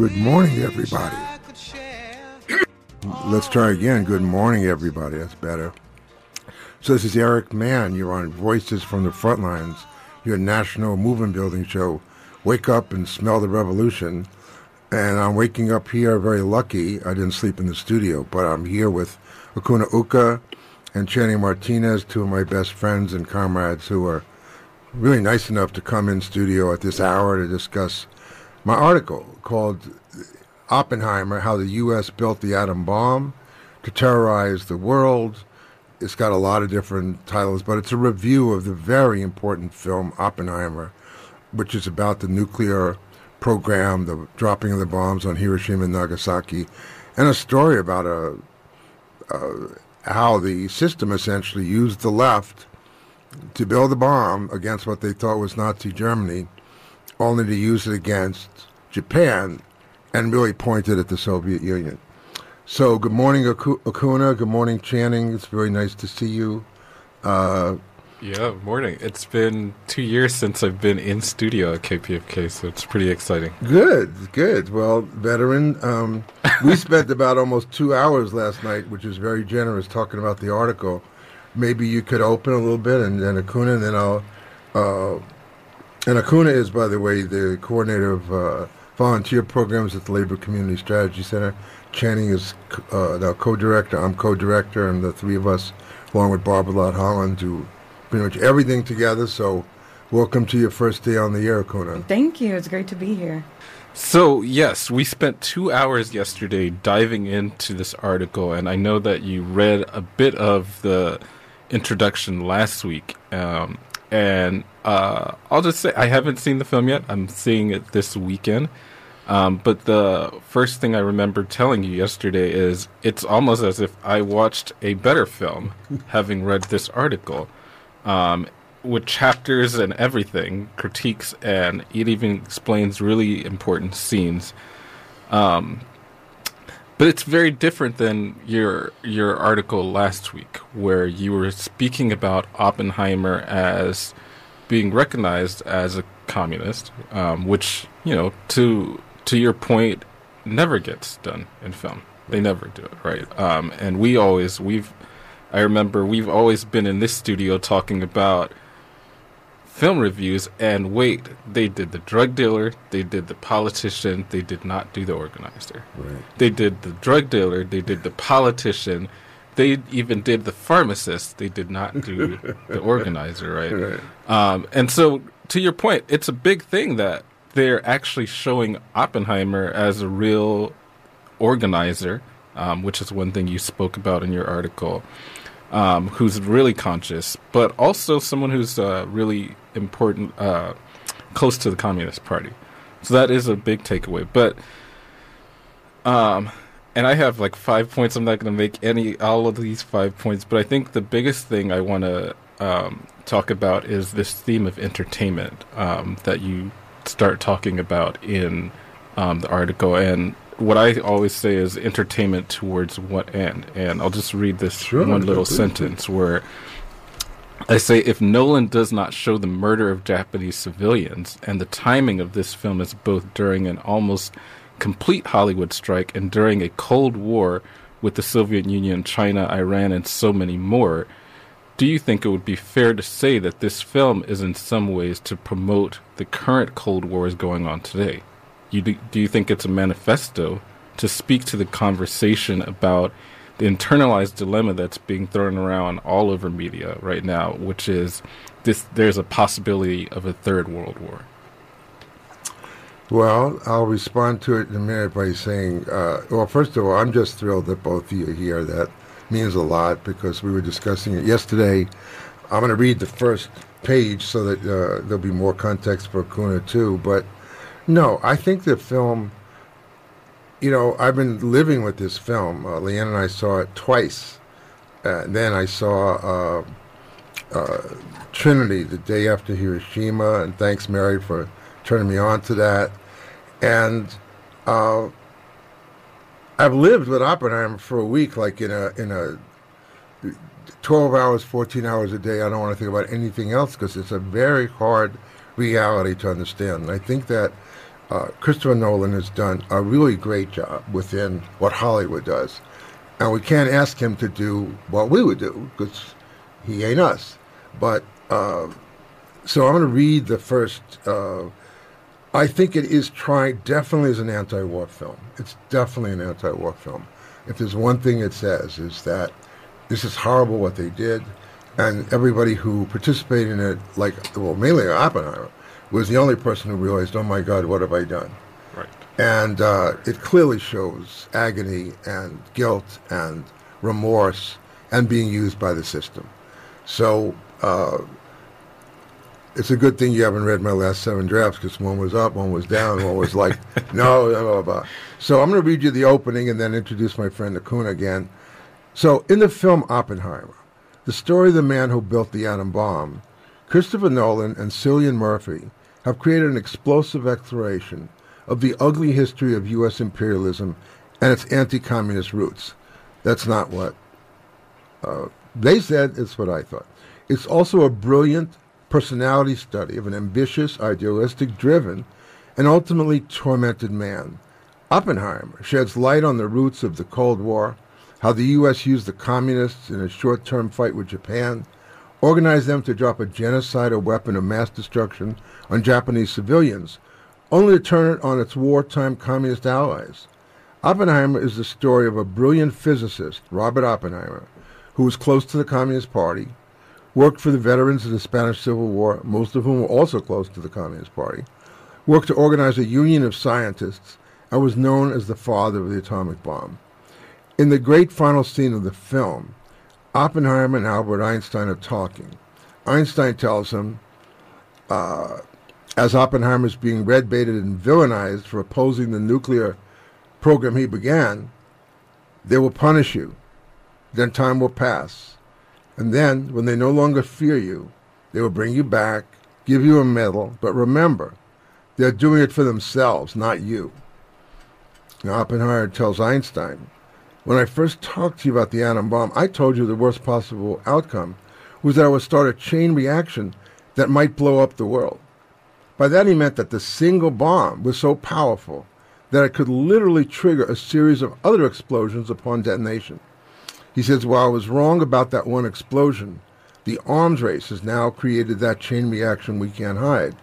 good morning, everybody. Let's try again. Good morning, everybody. That's better. So, this is Eric Mann. You're on Voices from the Frontlines, your national movement building show. Wake up and smell the revolution. And I'm waking up here very lucky. I didn't sleep in the studio, but I'm here with Akunna Uka and Channing Martinez, two of my best friends and comrades who are really nice enough to come in studio at this hour to discuss my article called Oppenheimer, How the U.S. Built the Atom Bomb to Terrorize the World. It's got a lot of different titles, but it's a review of the very important film Oppenheimer, which is about the nuclear program, the dropping of the bombs on Hiroshima and Nagasaki, and a story about a, uh, how the system essentially used the left to build a bomb against what they thought was Nazi Germany, only to use it against Japan and really pointed at the Soviet Union. So, good morning, Aku- Akunna. Good morning, Channing. It's very nice to see you. Uh, Yeah, morning. It's been two years since I've been in studio at KPFK, so it's pretty exciting. good, good. Well, veteran, um, we spent about almost two hours last night, which is very generous, talking about the article. Maybe you could open a little bit, and then Akunna, and then I'll. Uh, and Akunna is, by the way, the coordinator of uh, volunteer programs at the Labor Community Strategy Center. Channing is uh, now co-director. I'm co-director, and the three of us, along with Barbara Lott Holland, do pretty much everything together. So, welcome to your first day on the air, Akunna. Thank you. It's great to be here. So, yes, we spent two hours yesterday diving into this article, and I know that you read a bit of the introduction last week. Um, and uh, I'll just say I haven't seen the film yet. I'm seeing it this weekend. Um, but the first thing I remember telling you yesterday is it's almost as if I watched a better film having read this article. Um, with chapters and everything, critiques, and it even explains really important scenes. Um, but it's very different than your your article last week, where you were speaking about Oppenheimer as being recognized as a communist, um, which you know to to your point never gets done in film. They never do it, right? Um, and we always we've I remember we've always been in this studio talking about film reviews and wait, they did the drug dealer, they did the politician, they did not do the organizer. Right. They did the drug dealer, they did the politician, they even did the pharmacist, they did not do the organizer, right? Right. Um, and so, to your point, it's a big thing that they're actually showing Oppenheimer as a real organizer, um, which is one thing you spoke about in your article, um, who's really conscious, but also someone who's uh, really important, uh, close to the Communist Party. So that is a big takeaway. But, um, and I have like five points. I'm not going to make any all of these five points, but I think the biggest thing I want to um, talk about is this theme of entertainment um, that you start talking about in um, the article. And what I always say is entertainment towards what end? And I'll just read this Sure, one little sentence where I say if Nolan does not show the murder of Japanese civilians, and the timing of this film is both during an almost complete Hollywood strike and during a Cold War with the Soviet Union, China, Iran, and so many more, do you think it would be fair to say that this film is in some ways to promote the current Cold Wars going on today? You do, do you think it's a manifesto to speak to the conversation about the internalized dilemma that's being thrown around all over media right now, which is this there's a possibility of a third world war. Well, I'll respond to it in a minute by saying, uh, well, first of all, I'm just thrilled that both of you are here. That means a lot because we were discussing it yesterday. I'm going to read the first page so that uh, there'll be more context for Kuna too. But No, I think the film. You know, I've been living with this film. Uh, Leanne and I saw it twice. Uh, then I saw uh, uh, Trinity the day after Hiroshima, and thanks Mary for turning me on to that. And uh, I've lived with Oppenheimer for a week, like in a in a 12 hours, 14 hours a day. I don't want to think about anything else because it's a very hard reality to understand. And I think that uh, Christopher Nolan has done a really great job within what Hollywood does. And we can't ask him to do what we would do because he ain't us. But uh, so I'm going to read the first. Uh, I think it is trying, definitely is an anti war film. It's definitely an anti war film. If there's one thing it says, is that this is horrible what they did. And everybody who participated in it, like, well, mainly Oppenheimer, was the only person who realized, oh my God, what have I done? Right. And uh, it clearly shows agony and guilt and remorse and being used by the system. So uh, it's a good thing you haven't read my last seven drafts because one was up, one was down, one was like, no, blah, blah, blah. So I'm going to read you the opening and then introduce my friend Akunna again. So in the film Oppenheimer, the story of the man who built the atom bomb, Christopher Nolan and Cillian Murphy have created an explosive exploration of the ugly history of U.S. imperialism and its anti-communist roots. That's not what uh, they said. It's what I thought. It's also a brilliant personality study of an ambitious, idealistic, driven, and ultimately tormented man. Oppenheimer sheds light on the roots of the Cold War, how the U.S. used the communists in a short-term fight with Japan, organized them to drop a genocidal weapon of mass destruction on Japanese civilians, only to turn it on its wartime communist allies. Oppenheimer is the story of a brilliant physicist, Robert Oppenheimer, who was close to the Communist Party, worked for the veterans of the Spanish Civil War, most of whom were also close to the Communist Party, worked to organize a union of scientists, and was known as the father of the atomic bomb. In the great final scene of the film, Oppenheimer and Albert Einstein are talking. Einstein tells him, uh, as Oppenheimer is being red baited and villainized for opposing the nuclear program he began, they will punish you. Then time will pass. And then, when they no longer fear you, they will bring you back, give you a medal, but remember, they're doing it for themselves, not you. Now, Oppenheimer tells Einstein, when I first talked to you about the atom bomb, I told you the worst possible outcome was that I would start a chain reaction that might blow up the world. By that he meant that the single bomb was so powerful that it could literally trigger a series of other explosions upon detonation. He says, while I was wrong about that one explosion, the arms race has now created that chain reaction we can't hide.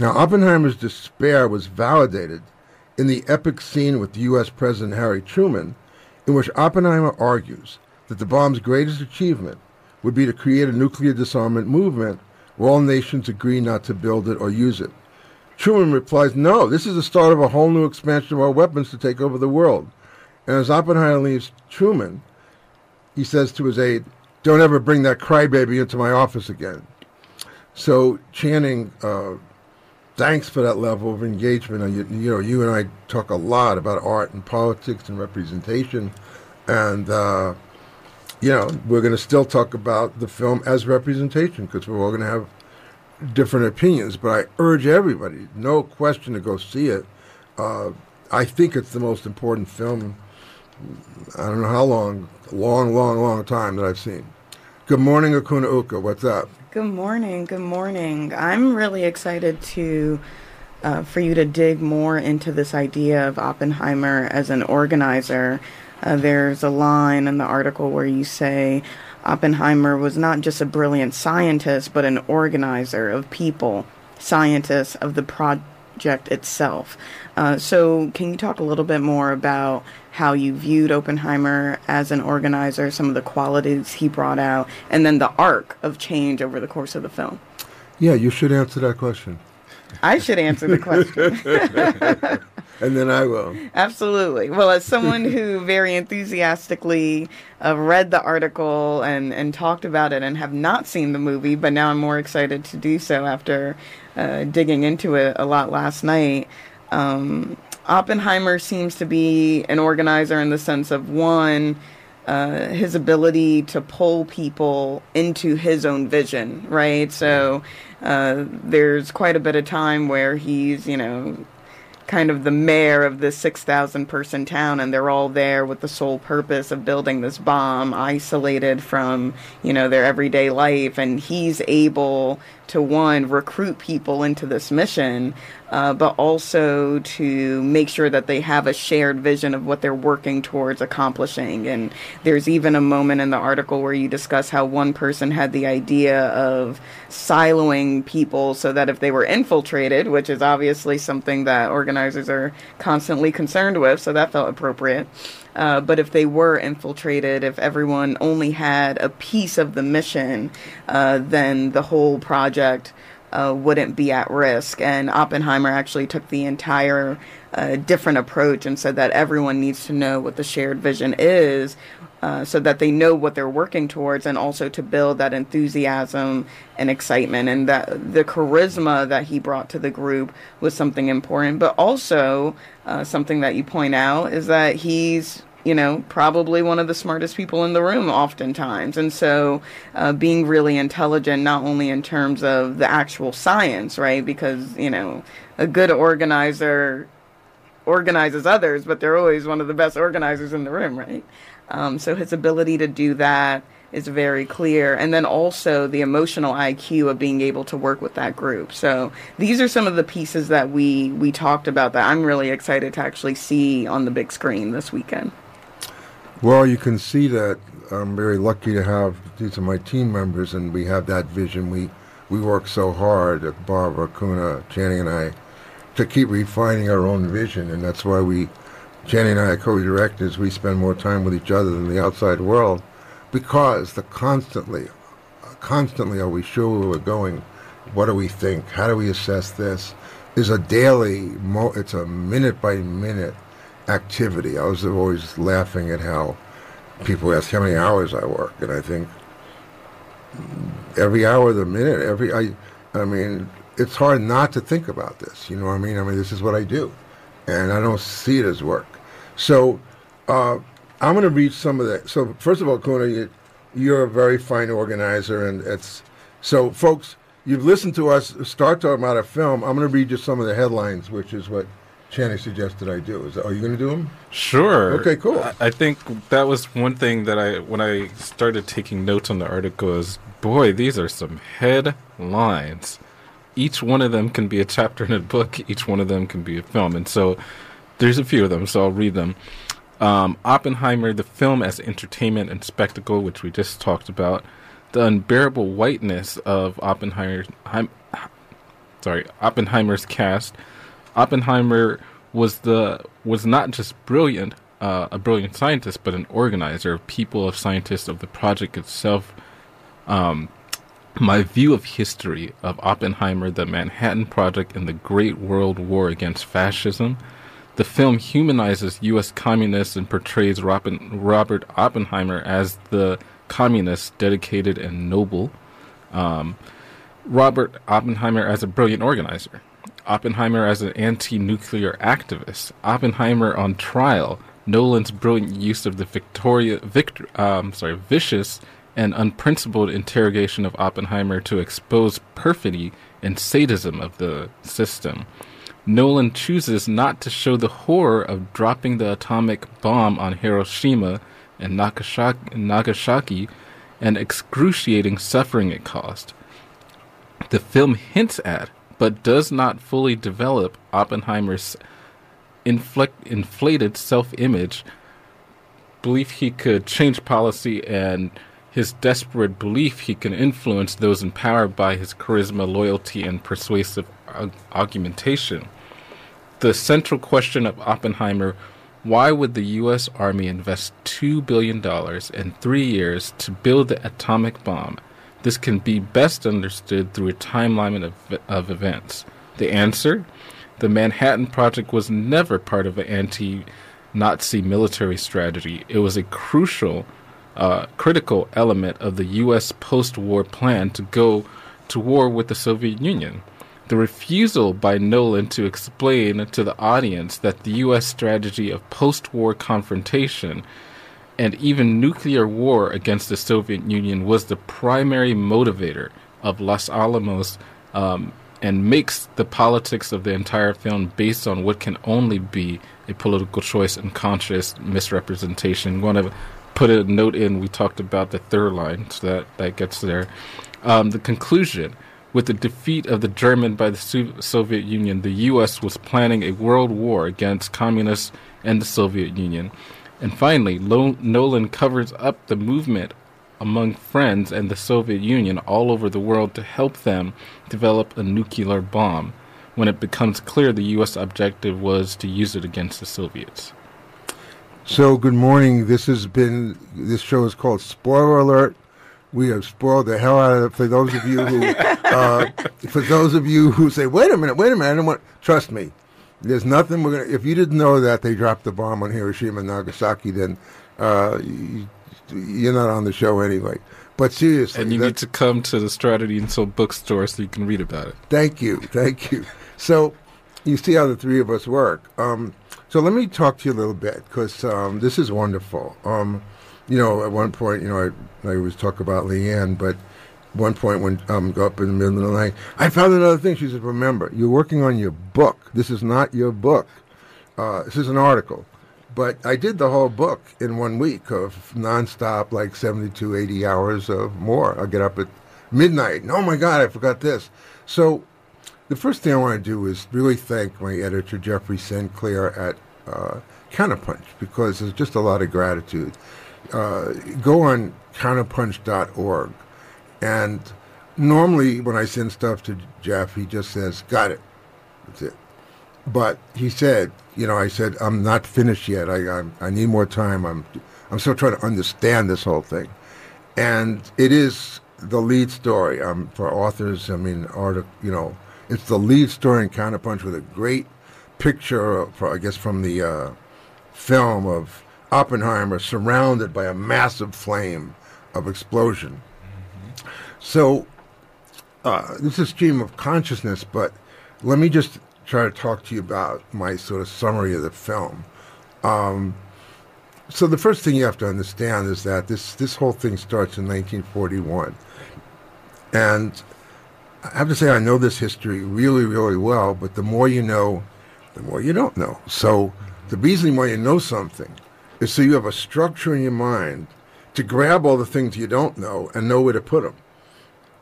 Now, Oppenheimer's despair was validated in the epic scene with U.S. President Harry Truman, in which Oppenheimer argues that the bomb's greatest achievement would be to create a nuclear disarmament movement where all nations agree not to build it or use it. Truman replies, No, this is the start of a whole new expansion of our weapons to take over the world. And as Oppenheimer leaves Truman, he says to his aide, Don't ever bring that crybaby into my office again. So Channing uh, thanks for that level of engagement. You, you, know, you and I talk a lot about art and politics and representation, and uh, you know, we're going to still talk about the film as representation because we're all going to have different opinions. But I urge everybody, no question, to go see it. Uh, I think it's the most important film. I don't know how long, long, long, long time that I've seen. Good morning, Akunna Uka. What's up? Good morning. Good morning. I'm really excited to uh, for you to dig more into this idea of Oppenheimer as an organizer. Uh, there's a line in the article where you say Oppenheimer was not just a brilliant scientist, but an organizer of people, scientists of the project itself. Uh, so, can you talk a little bit more about how you viewed Oppenheimer as an organizer, some of the qualities he brought out, and then the arc of change over the course of the film? Yeah, you should answer that question. I should answer the question. and then I will. Absolutely. Well, as someone who very enthusiastically uh, read the article and, and talked about it and have not seen the movie, but now I'm more excited to do so after uh, digging into it a lot last night. Um, Oppenheimer seems to be an organizer in the sense of one, uh, his ability to pull people into his own vision, right? So uh, there's quite a bit of time where he's, you know, kind of the mayor of this 6,000 person town, and they're all there with the sole purpose of building this bomb, isolated from, you know, their everyday life. And he's able to, one, recruit people into this mission, uh, but also to make sure that they have a shared vision of what they're working towards accomplishing. And there's even a moment in the article where you discuss how one person had the idea of siloing people so that if they were infiltrated, which is obviously something that organizers are constantly concerned with, so that felt appropriate. Uh, but if they were infiltrated, if everyone only had a piece of the mission, uh, then the whole project uh, wouldn't be at risk. And Oppenheimer actually took the entire uh, different approach and said that everyone needs to know what the shared vision is. Uh, so that they know what they're working towards, and also to build that enthusiasm and excitement, and that the charisma that he brought to the group was something important. But also, uh, something that you point out is that he's you know, probably one of the smartest people in the room oftentimes. And so uh, being really intelligent, not only in terms of the actual science, right? Because, you know, a good organizer organizes others, but they're always one of the best organizers in the room, right? Um, so his ability to do that is very clear. And then also the emotional IQ of being able to work with that group. So these are some of the pieces that we, we talked about that I'm really excited to actually see on the big screen this weekend. Well, you can see that I'm very lucky to have these are my team members, and we have that vision. We we work so hard, Barbara, Kuna, Channing, and I, to keep refining our own vision, and that's why we, Channing and I are co-directors. We spend more time with each other than the outside world, because the constantly, constantly are we sure where we're going? What do we think? How do we assess this? Is a daily, mo- it's a minute by minute activity. I was always laughing at how people ask how many hours I work, and I think every hour of the minute, every I, I mean, it's hard not to think about this. You know what I mean? I mean, this is what I do, and I don't see it as work. So uh, I'm going to read some of that. So first of all, Kuna, you, you're a very fine organizer, and it's so folks. You've listened to us start talking about a film. I'm going to read you some of the headlines, which is what Channing suggested I do. Is that, are you going to do them? Sure. Okay, cool. I, I, think that was one thing that I, when I started taking notes on the article, is boy, these are some headlines. Each one of them can be a chapter in a book. Each one of them can be a film, and so there's a few of them. So I'll read them. Um, Oppenheimer, the film as entertainment and spectacle, which we just talked about. The unbearable whiteness of Oppenheimer. sorry, Oppenheimer's cast Oppenheimer was the was not just brilliant, uh, a brilliant scientist, but an organizer of people, of scientists, of the project itself. Um, my view of history of Oppenheimer, the Manhattan Project, and the Great World War against fascism. The film humanizes U.S. communists and portrays Robin, Robert Oppenheimer as the communist, dedicated and noble. Um, Robert Oppenheimer as a brilliant organizer. Oppenheimer as an anti-nuclear activist, Oppenheimer on trial, Nolan's brilliant use of the Victoria, Victor, um, sorry, vicious and unprincipled interrogation of Oppenheimer to expose perfidy and sadism of the system. Nolan chooses not to show the horror of dropping the atomic bomb on Hiroshima and Nagasaki and excruciating suffering it caused. The film hints at but does not fully develop Oppenheimer's inflated self image, belief he could change policy, and his desperate belief he can influence those empowered by his charisma, loyalty, and persuasive argumentation. The central question of Oppenheimer why would the U.S. Army invest $2 billion in three years to build the atomic bomb this can be best understood through a timeline of, of events. The answer? The Manhattan Project was never part of an anti Nazi military strategy. It was a crucial, uh, critical element of the U.S. post war plan to go to war with the Soviet Union. The refusal by Nolan to explain to the audience that the U.S. strategy of post war confrontation and even nuclear war against the Soviet Union was the primary motivator of Los Alamos um, and makes the politics of the entire film based on what can only be a political choice and conscious misrepresentation. Want to put a note in? We talked about the third line, so that that gets there. Um, the conclusion. With the defeat of the German by the Soviet Union, the U.S. was planning a world war against communists and the Soviet Union. And finally, Lo- Nolan covers up the movement among friends and the Soviet Union all over the world to help them develop a nuclear bomb when it becomes clear the U.S. objective was to use it against the Soviets. So, good morning. This has been, this show is called Spoiler Alert. We have spoiled the hell out of it for those of you who, uh, for those of you who say, wait a minute, wait a minute, I don't want, trust me, there's nothing we're going to, if you didn't know that they dropped the bomb on Hiroshima and Nagasaki, then uh, you, you're not on the show anyway. But seriously, and you need to come to the Strategy and Soul bookstore so you can read about it. Thank you, thank you. So you see how the three of us work. Um, so let me talk to you a little bit because um, this is wonderful. Um, you know, at one point, you know, I, I always talk about Leanne, but one point when um go up in the middle of the night, I found another thing. She said, "Remember, you're working on your book. This is not your book. Uh, this is an article." But I did the whole book in one week of nonstop, like 72, 80 hours of more. I get up at midnight. Oh my God, I forgot this. So the first thing I want to do is really thank my editor, Jeffrey St. Clair at uh, Counterpunch, because there's just a lot of gratitude. Uh, go on counterpunch.org. And normally when I send stuff to Jeff, he just says, got it. That's it. But he said, you know, I said, I'm not finished yet. I, I, I need more time. I'm, I'm still trying to understand this whole thing. And it is the lead story um, for authors. I mean, art, you know, it's the lead story in Counterpunch with a great picture, I guess, from the uh, film of Oppenheimer surrounded by a massive flame of explosion. Mm-hmm. So, uh, this is stream of consciousness, but let me just try to talk to you about my sort of summary of the film. Um, so the first thing you have to understand is that this this whole thing starts in 1941, and I have to say I know this history really really well. But the more you know, the more you don't know. So the reason why you know something is so you have a structure in your mind to grab all the things you don't know and know where to put them.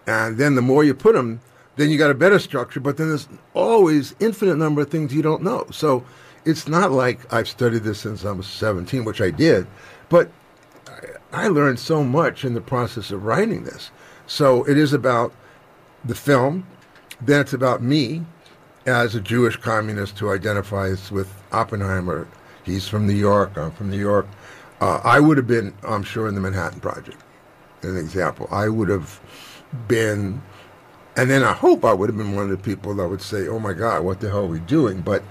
And then the more you put them, then you got a better structure, but then there's always infinite number of things you don't know. So it's not like I've studied this since I was 17, which I did, but I learned so much in the process of writing this. So it is about the film, then it's about me as a Jewish communist who identifies with Oppenheimer. He's from New York, I'm from New York. Uh, I would have been, I'm sure, in the Manhattan Project, an example. I would have been and then I hope I would have been one of the people that would say, "Oh my God, what the hell are we doing?" But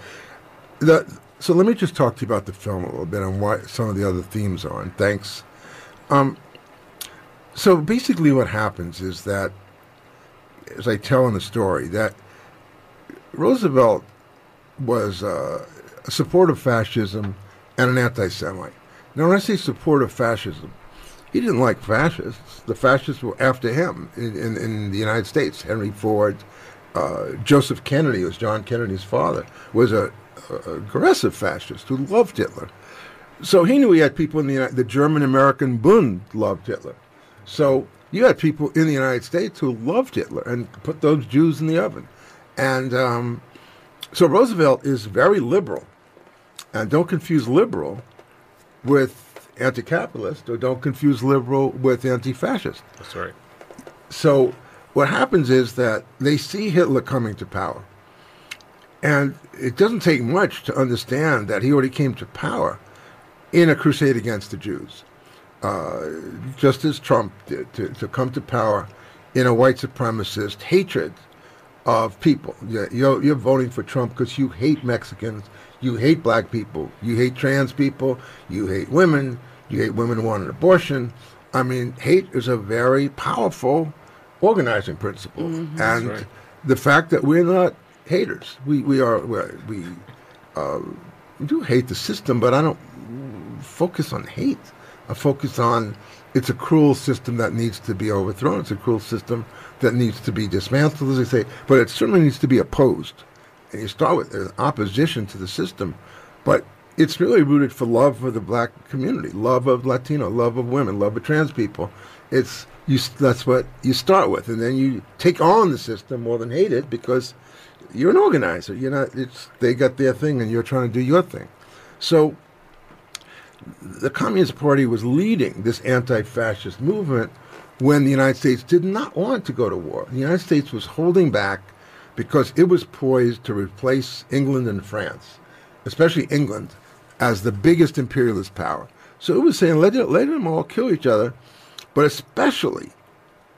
the so let me just talk to you about the film a little bit and why some of the other themes are. And thanks. Um, so basically, what happens is that, as I tell in the story, that Roosevelt was uh, a supporter of fascism and an anti-Semite. Now, when I say support of fascism, he didn't like fascists. The fascists were after him in, in, in the United States. Henry Ford, uh, Joseph Kennedy, who was John Kennedy's father, was a, a, aggressive fascist who loved Hitler. So he knew he had people in the the German American Bund loved Hitler. So you had people in the United States who loved Hitler and put those Jews in the oven. And um, so Roosevelt is very liberal. And don't confuse liberal with anti-capitalist, or don't confuse liberal with anti-fascist. That's right. So what happens is that they see Hitler coming to power, and it doesn't take much to understand that he already came to power in a crusade against the Jews, uh, just as Trump did to, to come to power in a white supremacist hatred of people. You're, you're, voting for Trump because you hate Mexicans, you hate black people, you hate trans people, you hate women, you hate women who want an abortion. I mean, hate is a very powerful organizing principle, Mm-hmm. and right. the fact that we're not haters, we we are we're, we uh, do hate the system, but I don't focus on hate. I focus on it's a cruel system that needs to be overthrown. It's a cruel system that needs to be dismantled, as they say, but it certainly needs to be opposed. And you start with an opposition to the system, but it's really rooted for love for the black community, love of Latino, love of women, love of trans people. It's you. That's what you start with, and then you take on the system more than hate it because you're an organizer. You're not. It's they got their thing, and you're trying to do your thing. So the Communist Party was leading this anti-fascist movement when the United States did not want to go to war. The United States was holding back because it was poised to replace England and France, especially England, as the biggest imperialist power. So it was saying, let, it, let them all kill each other, but especially,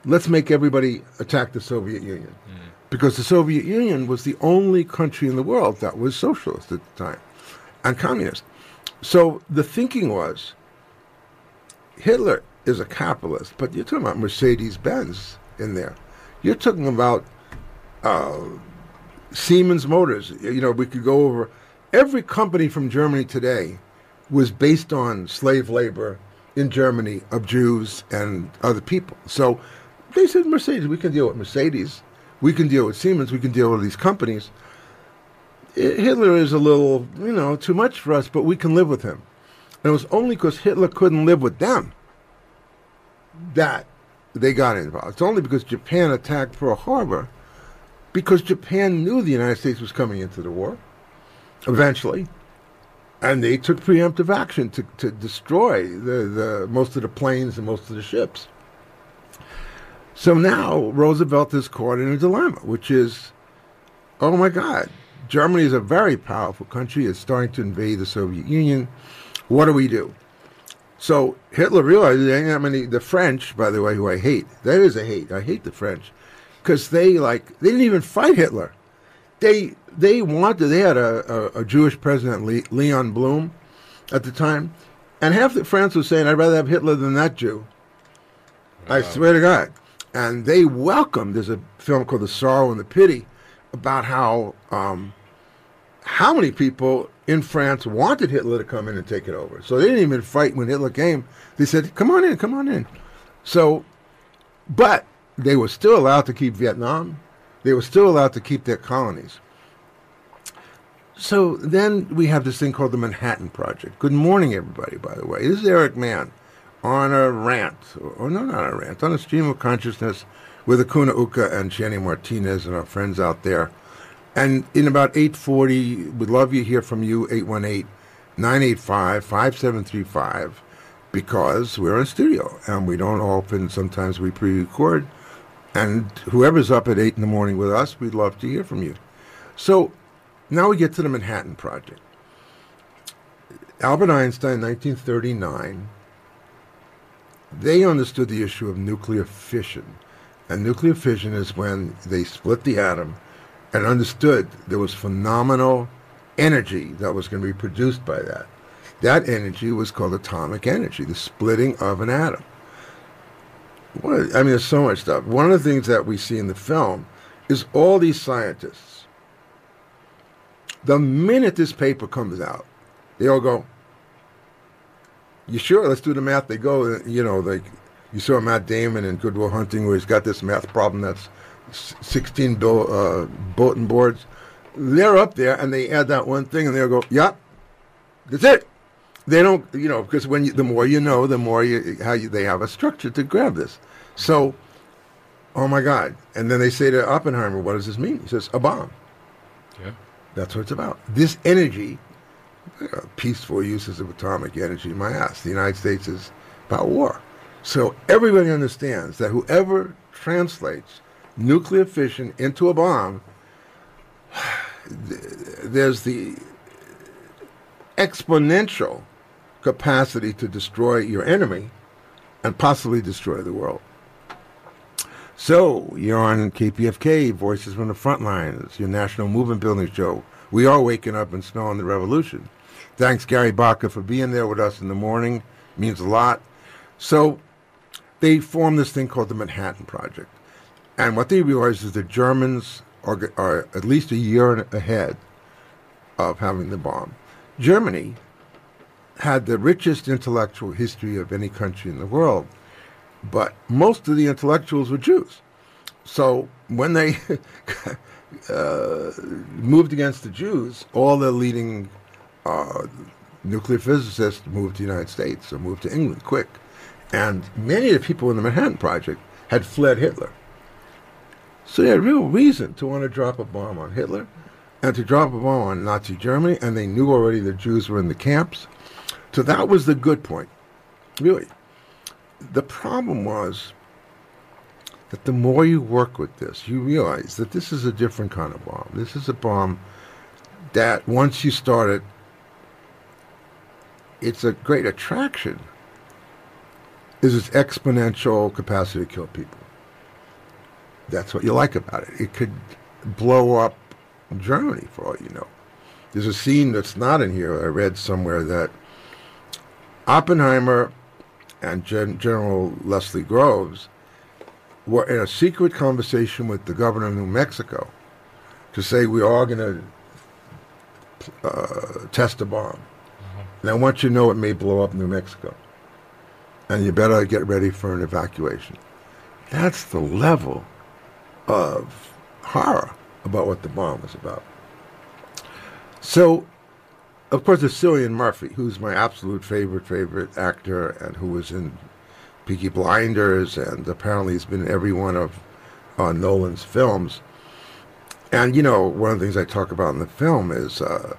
let's make everybody attack the Soviet Union. Hmm. Because the Soviet Union was the only country in the world that was socialist at the time and communist. So the thinking was Hitler is a capitalist, but you're talking about Mercedes Benz in there. You're talking about uh, Siemens Motors. You know, we could go over every company from Germany today was based on slave labor in Germany of Jews and other people. So they said, Mercedes, we can deal with Mercedes, we can deal with Siemens, we can deal with these companies. Hitler is a little, you know, too much for us, but we can live with him. And it was only because Hitler couldn't live with them that they got involved. It's only because Japan attacked Pearl Harbor because Japan knew the United States was coming into the war eventually. And they took preemptive action to, to destroy the, the most of the planes and most of the ships. So now Roosevelt is caught in a dilemma, which is, oh my God, Germany is a very powerful country. It's starting to invade the Soviet Union. What do we do? So Hitler realized there ain't that many. The French, by the way, who I hate, that is a hate. I hate the French because they like they didn't even fight Hitler. They they wanted they had a, a, a Jewish president, Le, Leon Blum, at the time, and half the France was saying, "I'd rather have Hitler than that Jew." I swear to God. And they welcomed. There's a film called The Sorrow and the Pity about how um, how many people in France wanted Hitler to come in and take it over. So they didn't even fight when Hitler came. They said, "Come on in, come on in." So, but they were still allowed to keep Vietnam. They were still allowed to keep their colonies. So then we have this thing called the Manhattan Project. Good morning, everybody. By the way, this is Eric Mann on a rant, or no, not a rant, on a stream of consciousness with Akunna Uka and Jenny Martinez and our friends out there. And in about 8.40, we'd love to hear from you, 818-985-5735, because we're in studio, and we don't often, sometimes we pre-record. And whoever's up at 8 in the morning with us, we'd love to hear from you. So now we get to the Manhattan Project. Albert Einstein, 1939, they understood the issue of nuclear fission. And nuclear fission is when they split the atom and understood there was phenomenal energy that was going to be produced by that. That energy was called atomic energy, the splitting of an atom. What, I mean, there's so much stuff. One of the things that we see in the film is all these scientists. The minute this paper comes out, they all go, "You sure? Let's do the math." They go, you know, like you saw Matt Damon in Good Will Hunting, where he's got this math problem that's 16 bill, uh, bulletin boards. They're up there, and they add that one thing, and they'll go, "Yep, that's it." They don't, you know, because when you, the more you know, the more you how you, they have a structure to grab this. So, oh my God! And then they say to Oppenheimer, "What does this mean?" He says, "A bomb." Yeah. That's what it's about. This energy, uh, peaceful uses of atomic energy, my ass. The United States is about war. So everybody understands that whoever translates nuclear fission into a bomb, there's the exponential capacity to destroy your enemy and possibly destroy the world. So, you're on KPFK, Voices from the front lines, your national movement building show. We are waking up and smelling the revolution. Thanks, Gary Baca, for being there with us in the morning. It means a lot. So, they formed this thing called the Manhattan Project. And what they realized is the Germans are, are at least a year ahead of having the bomb. Germany had the richest intellectual history of any country in the world but most of the intellectuals were Jews. So when they uh, moved against the Jews, all the leading uh, nuclear physicists moved to the United States or moved to England quick. And many of the people in the Manhattan Project had fled Hitler. So they had real reason to want to drop a bomb on Hitler and to drop a bomb on Nazi Germany, and they knew already the Jews were in the camps. So that was the good point, really the problem was that the more you work with this, you realize that this is a different kind of bomb. This is a bomb that once you start it, it's a great attraction. Is its exponential capacity to kill people. That's what you like about it. It could blow up Germany, for all you know. There's a scene that's not in here. I read somewhere that Oppenheimer and Gen- General Leslie Groves were in a secret conversation with the governor of New Mexico to say we are going to uh, test a bomb. Mm-hmm. And I want you to know it may blow up New Mexico. And you better get ready for an evacuation. That's the level of horror about what the bomb was about. So of course, there's Cillian Murphy, who's my absolute favorite, favorite actor, and who was in Peaky Blinders, and apparently he's been in every one of uh, Nolan's films. And, you know, one of the things I talk about in the film is uh,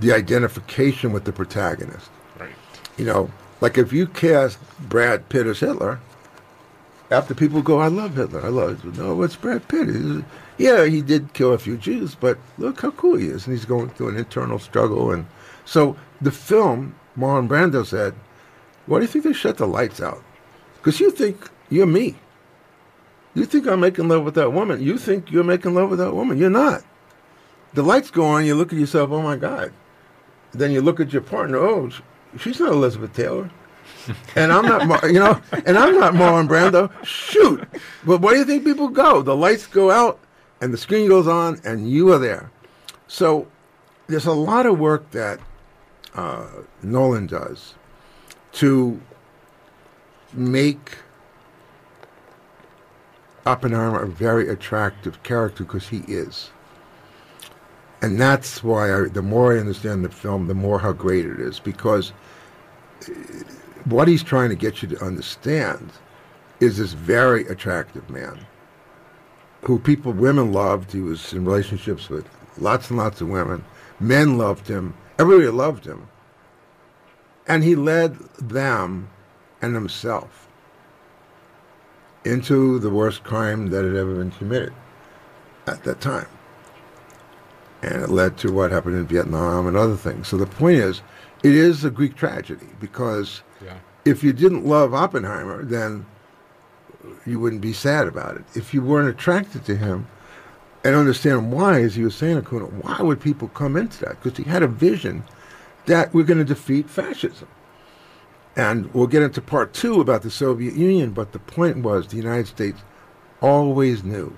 the identification with the protagonist. Right. You know, like if you cast Brad Pitt as Hitler, after people go, I love Hitler, I love. No, it's Brad Pitt. He's, yeah, he did kill a few Jews, but look how cool he is. And he's going through an internal struggle and so the film, Marlon Brando said, why do you think they shut the lights out? Because you think you're me. You think I'm making love with that woman. You think you're making love with that woman. You're not. The lights go on, you look at yourself, oh my God. Then you look at your partner, oh, she's not Elizabeth Taylor. and I'm not, you know, and I'm not Marlon Brando. Shoot. But where do you think people go? The lights go out and the screen goes on and you are there. So there's a lot of work that uh, Nolan does to make Oppenheimer a very attractive character because he is. And that's why I, the more I understand the film, the more how great it is because what he's trying to get you to understand is this very attractive man who people, women loved. He was in relationships with lots and lots of women. Men loved him. Everybody loved him. And he led them and himself into the worst crime that had ever been committed at that time. And it led to what happened in Vietnam and other things. So the point is, it is a Greek tragedy because yeah. if you didn't love Oppenheimer, then you wouldn't be sad about it. If you weren't attracted to him, and understand why, as he was saying, Akunna, why would people come into that? Because he had a vision that we're going to defeat fascism. And we'll get into part two about the Soviet Union, but the point was the United States always knew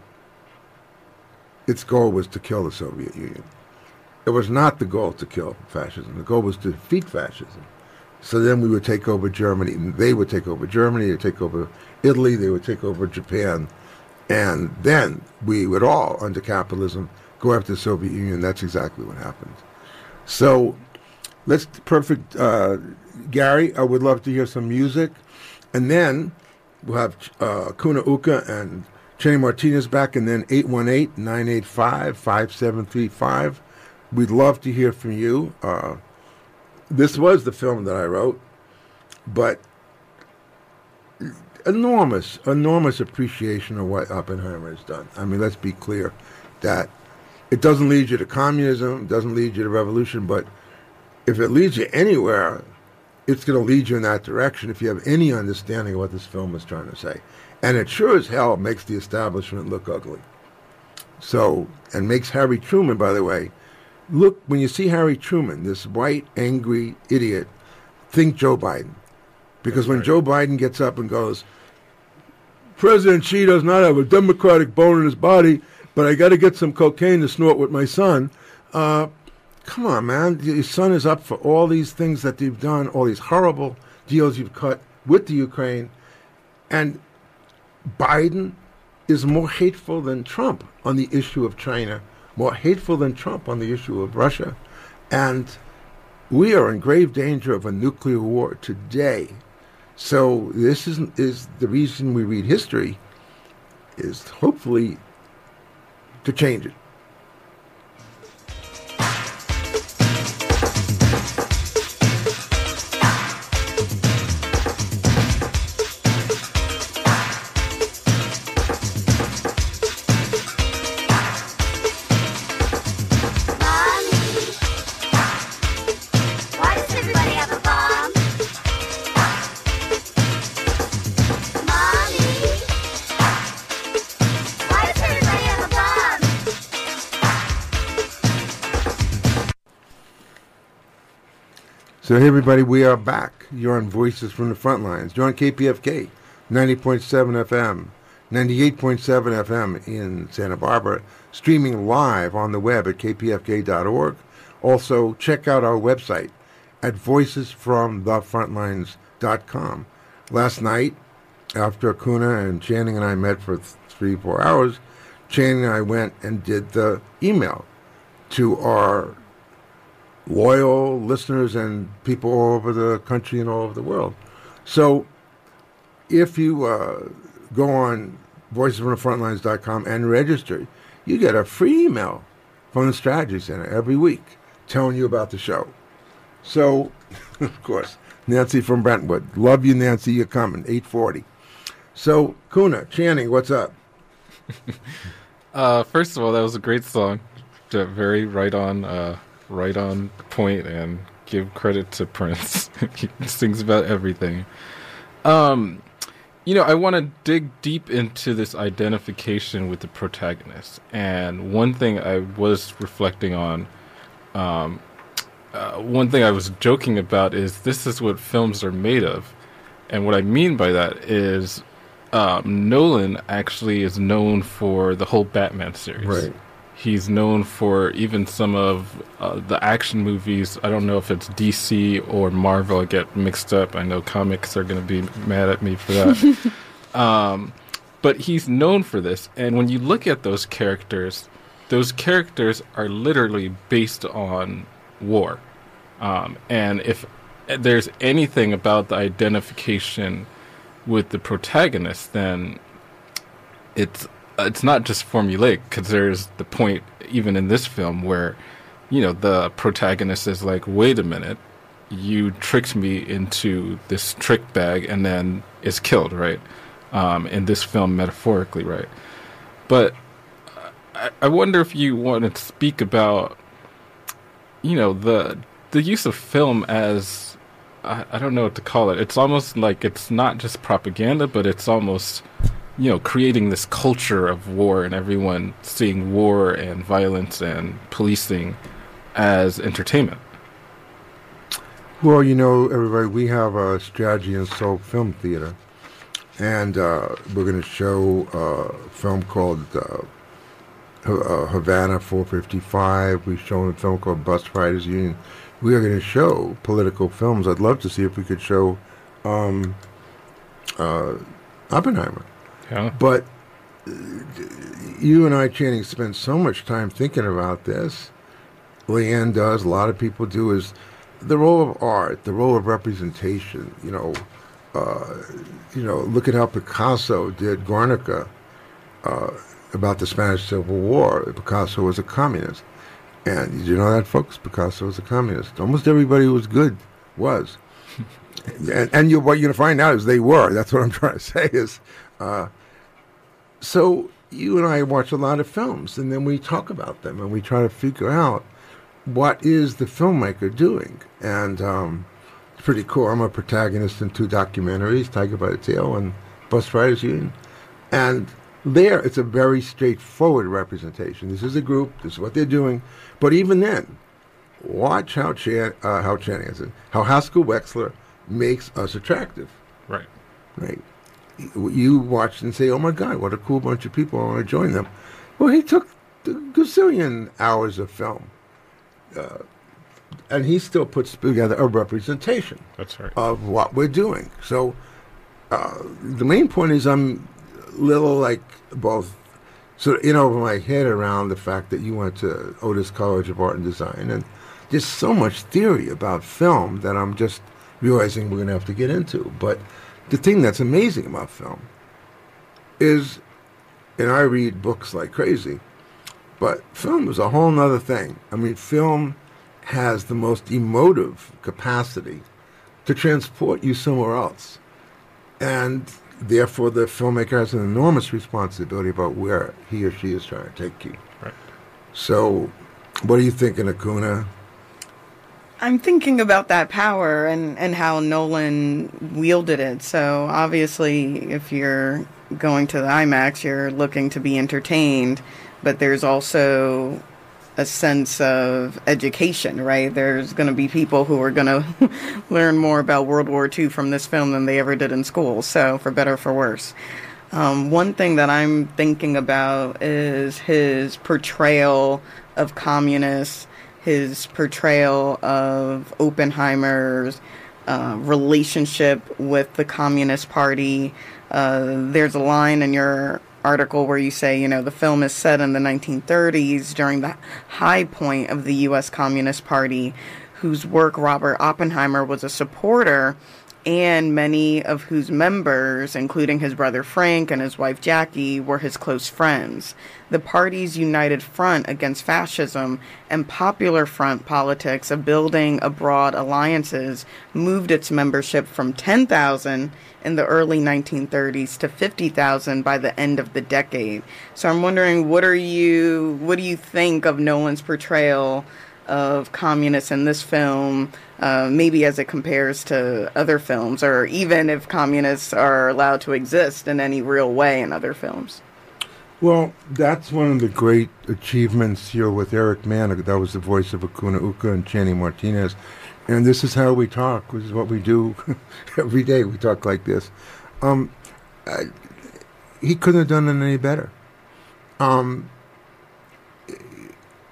its goal was to kill the Soviet Union. It was not the goal to kill fascism. The goal was to defeat fascism. So then we would take over Germany, they would take over Germany, they would take over Italy, they would take over Japan, and then we would all, under capitalism, go after the Soviet Union. That's exactly what happened. So let's, perfect, uh, Gary, I would love to hear some music. And then we'll have uh, Kuna Uka and Chenny Martinez back, and then 818 985 5735. We'd love to hear from you. Uh, this was the film that I wrote, but enormous, enormous appreciation of what Oppenheimer has done. I mean, let's be clear that it doesn't lead you to communism, doesn't lead you to revolution, but if it leads you anywhere, it's going to lead you in that direction if you have any understanding of what this film is trying to say. And it sure as hell makes the establishment look ugly. So, and makes Harry Truman, by the way, look, when you see Harry Truman, this white, angry idiot, think Joe Biden. Because when Joe Biden gets up and goes, President Xi does not have a democratic bone in his body, but I got to get some cocaine to snort with my son. Uh, come on, man. Your son is up for all these things that you've done, all these horrible deals you've cut with the Ukraine. And Biden is more hateful than Trump on the issue of China, more hateful than Trump on the issue of Russia. And we are in grave danger of a nuclear war today. So this is is the reason we read history is hopefully to change it. So hey everybody, we are back. You're on Voices from the Front Lines. You're on KPFK, 90.7 FM, 98.7 FM in Santa Barbara, streaming live on the web at kpfk.org. Also, check out our website at voicesfromthefrontlines.com. Last night, after Kuna and Channing and I met for th- three, four hours, Channing and I went and did the email to our loyal listeners and people all over the country and all over the world. So if you uh, go on voicesfromthefrontlines.com and register, you get a free email from the Strategy Center every week telling you about the show. So, of course, Nancy from Brentwood. Love you, Nancy. You're coming. 840. So, Kuna, Channing, what's up? Uh, first of all, that was a great song. Very right on, uh, right on point, and give credit to Prince. he sings about everything. Um, you know, I want to dig deep into this identification with the protagonist, and one thing I was reflecting on, um, uh, one thing I was joking about is this is what films are made of, and what I mean by that is um, Nolan actually is known for the whole Batman series. Right. He's known for even some of uh, the action movies. I don't know if it's DC or Marvel. I get mixed up. I know comics are going to be mad at me for that. um, but he's known for this. And when you look at those characters, those characters are literally based on war. Um, and if there's anything about the identification with the protagonist, then it's it's not just formulaic because there's the point even in this film where you know the protagonist is like, wait a minute, you tricked me into this trick bag and then is killed, right? Um, in this film, metaphorically, right? But I, I wonder if you want to speak about you know the the use of film as I, I don't know what to call it. It's almost like it's not just propaganda, but it's almost you know creating this culture of war and everyone seeing war and violence and policing as entertainment. Well, you know, everybody, we have a strategy and soul film theater, and uh, we're going to show uh, a film called uh, uh, Havana 455. We've shown a film called Bus Riders Union. We are going to show political films. I'd love to see if we could show um, uh, Oppenheimer. Yeah. But uh, you and I, Channing, spent so much time thinking about this. Leanne does, a lot of people do, is the role of art, the role of representation. You know, uh, you know, look at how Picasso did Guernica uh, about the Spanish Civil War. Picasso was a communist. And did you know that, folks? Picasso was a communist. Almost everybody who was good was. and and you, what you're going to find out is they were. That's what I'm trying to say is. Uh, so you and I watch a lot of films, and then we talk about them, and we try to figure out what is the filmmaker doing. And um, It's pretty cool. I'm a protagonist in two documentaries, Tiger by the Tail and Bus Riders Union. And there, it's a very straightforward representation. This is a group, this is what they're doing. But even then, watch how, Chan, uh, how is it, how Haskell Wexler makes us attractive Right. right? You watch and say, "Oh my God, what a cool bunch of people! I want to join them." Well, he took a gazillion hours of film, uh, and he still puts together a representation That's right. of what we're doing. So, uh, the main point is, I'm a little like both, sort of in over my head around the fact that you went to Otis College of Art and Design, and there's so much theory about film that I'm just realizing we're going to have to get into. But the thing that's amazing about film is, and I read books like crazy, but film is a whole nother thing. I mean, film has the most emotive capacity to transport you somewhere else. And therefore, the filmmaker has an enormous responsibility about where he or she is trying to take you. Right. So, what are you thinking, Akunna? I'm thinking about that power and, and how Nolan wielded it. So obviously, if you're going to the IMAX, you're looking to be entertained, but there's also a sense of education, right? There's going to be people who are going to learn more about World War II from this film than they ever did in school. So, for better or for worse. Um, one thing that I'm thinking about is his portrayal of communists, his portrayal of Oppenheimer's uh, relationship with the Communist Party. Uh, there's a line in your article where you say, you know, the film is set in the 1930s during the high point of the U.S. Communist Party, whose work Robert Oppenheimer was a supporter and many of whose members, including his brother Frank and his wife Jackie, were his close friends. The party's united front against fascism and popular front politics of building abroad alliances moved its membership from 10,000 in the early 1930s to 50,000 by the end of the decade. So I'm wondering what are you what do you think of Nolan's portrayal of communists in this film, uh, maybe as it compares to other films, or even if communists are allowed to exist in any real way in other films. Well, that's one of the great achievements here with Eric Mann. That was the voice of Akunna Uka and Channing Martinez. And this is how we talk. This is what we do every day. We talk like this. Um, I, he couldn't have done it any better. Um,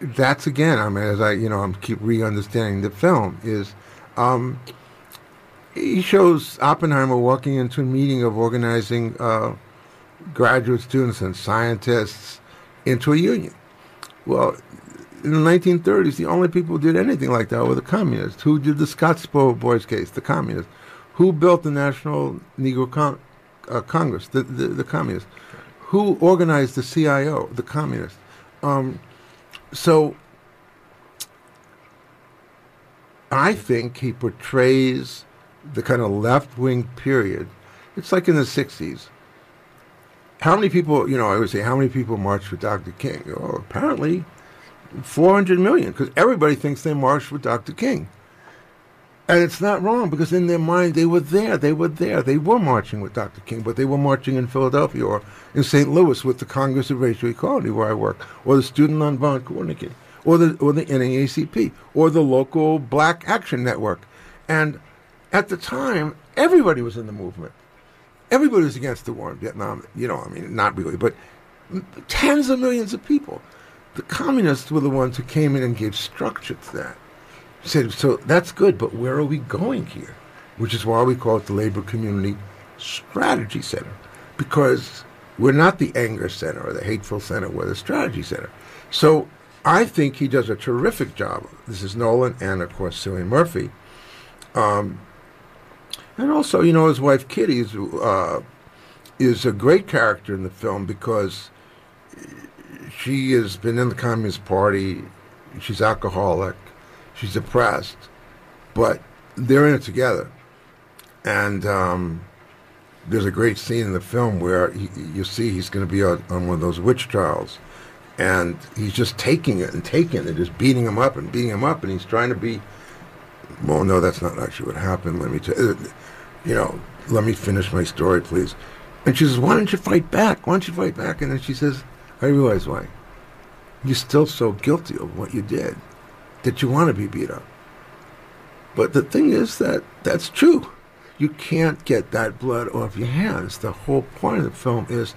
that's again. I mean, as I you know, I'm keep re-understanding the film is. Um, he shows Oppenheimer walking into a meeting of organizing uh, graduate students and scientists into a union. Well, in the 1930s, the only people who did anything like that were the communists. Who did the Scottsboro Boys case? The communists. Who built the National Negro Con- uh, Congress? The, the, the communists. Who organized the CIO? The communists. Um, so I think he portrays the kind of left wing period. It's like in the 60s. How many people, you know, I would say, how many people marched with Dr. King? Oh, apparently 400 million, because everybody thinks they marched with Dr. King. And it's not wrong, because in their mind, they were there. They were there. They were marching with Dr. King, but they were marching in Philadelphia or in St. Louis with the Congress of Racial Equality, where I work, or the Student Nonviolent Coordinating, or the, or the NAACP, or the local Black Action Network. And at the time, everybody was in the movement. Everybody was against the war in Vietnam. You know, I mean, not really, but tens of millions of people. The communists were the ones who came in and gave structure to that. Said, so that's good, but where are we going here? Which is why we call it the Labor Community Strategy Center, because we're not the anger center or the hateful center, we're the strategy center. So I think he does a terrific job. This is Nolan and, of course, Cillian Murphy. Um, and also, you know, his wife Kitty is, uh, is a great character in the film because she has been in the Communist Party. She's alcoholic. She's depressed. But they're in it together. And um, there's a great scene in the film where he, you see he's going to be on, on one of those witch trials. And he's just taking it and taking it, just beating him up and beating him up. And he's trying to be well, no, that's not actually what happened. Let me tell you, you know, let me finish my story, please. And she says, why don't you fight back? Why don't you fight back? And then she says, I realize why. You're still so guilty of what you did that you want to be beat up. But the thing is that that's true. You can't get that blood off your hands. The whole point of the film is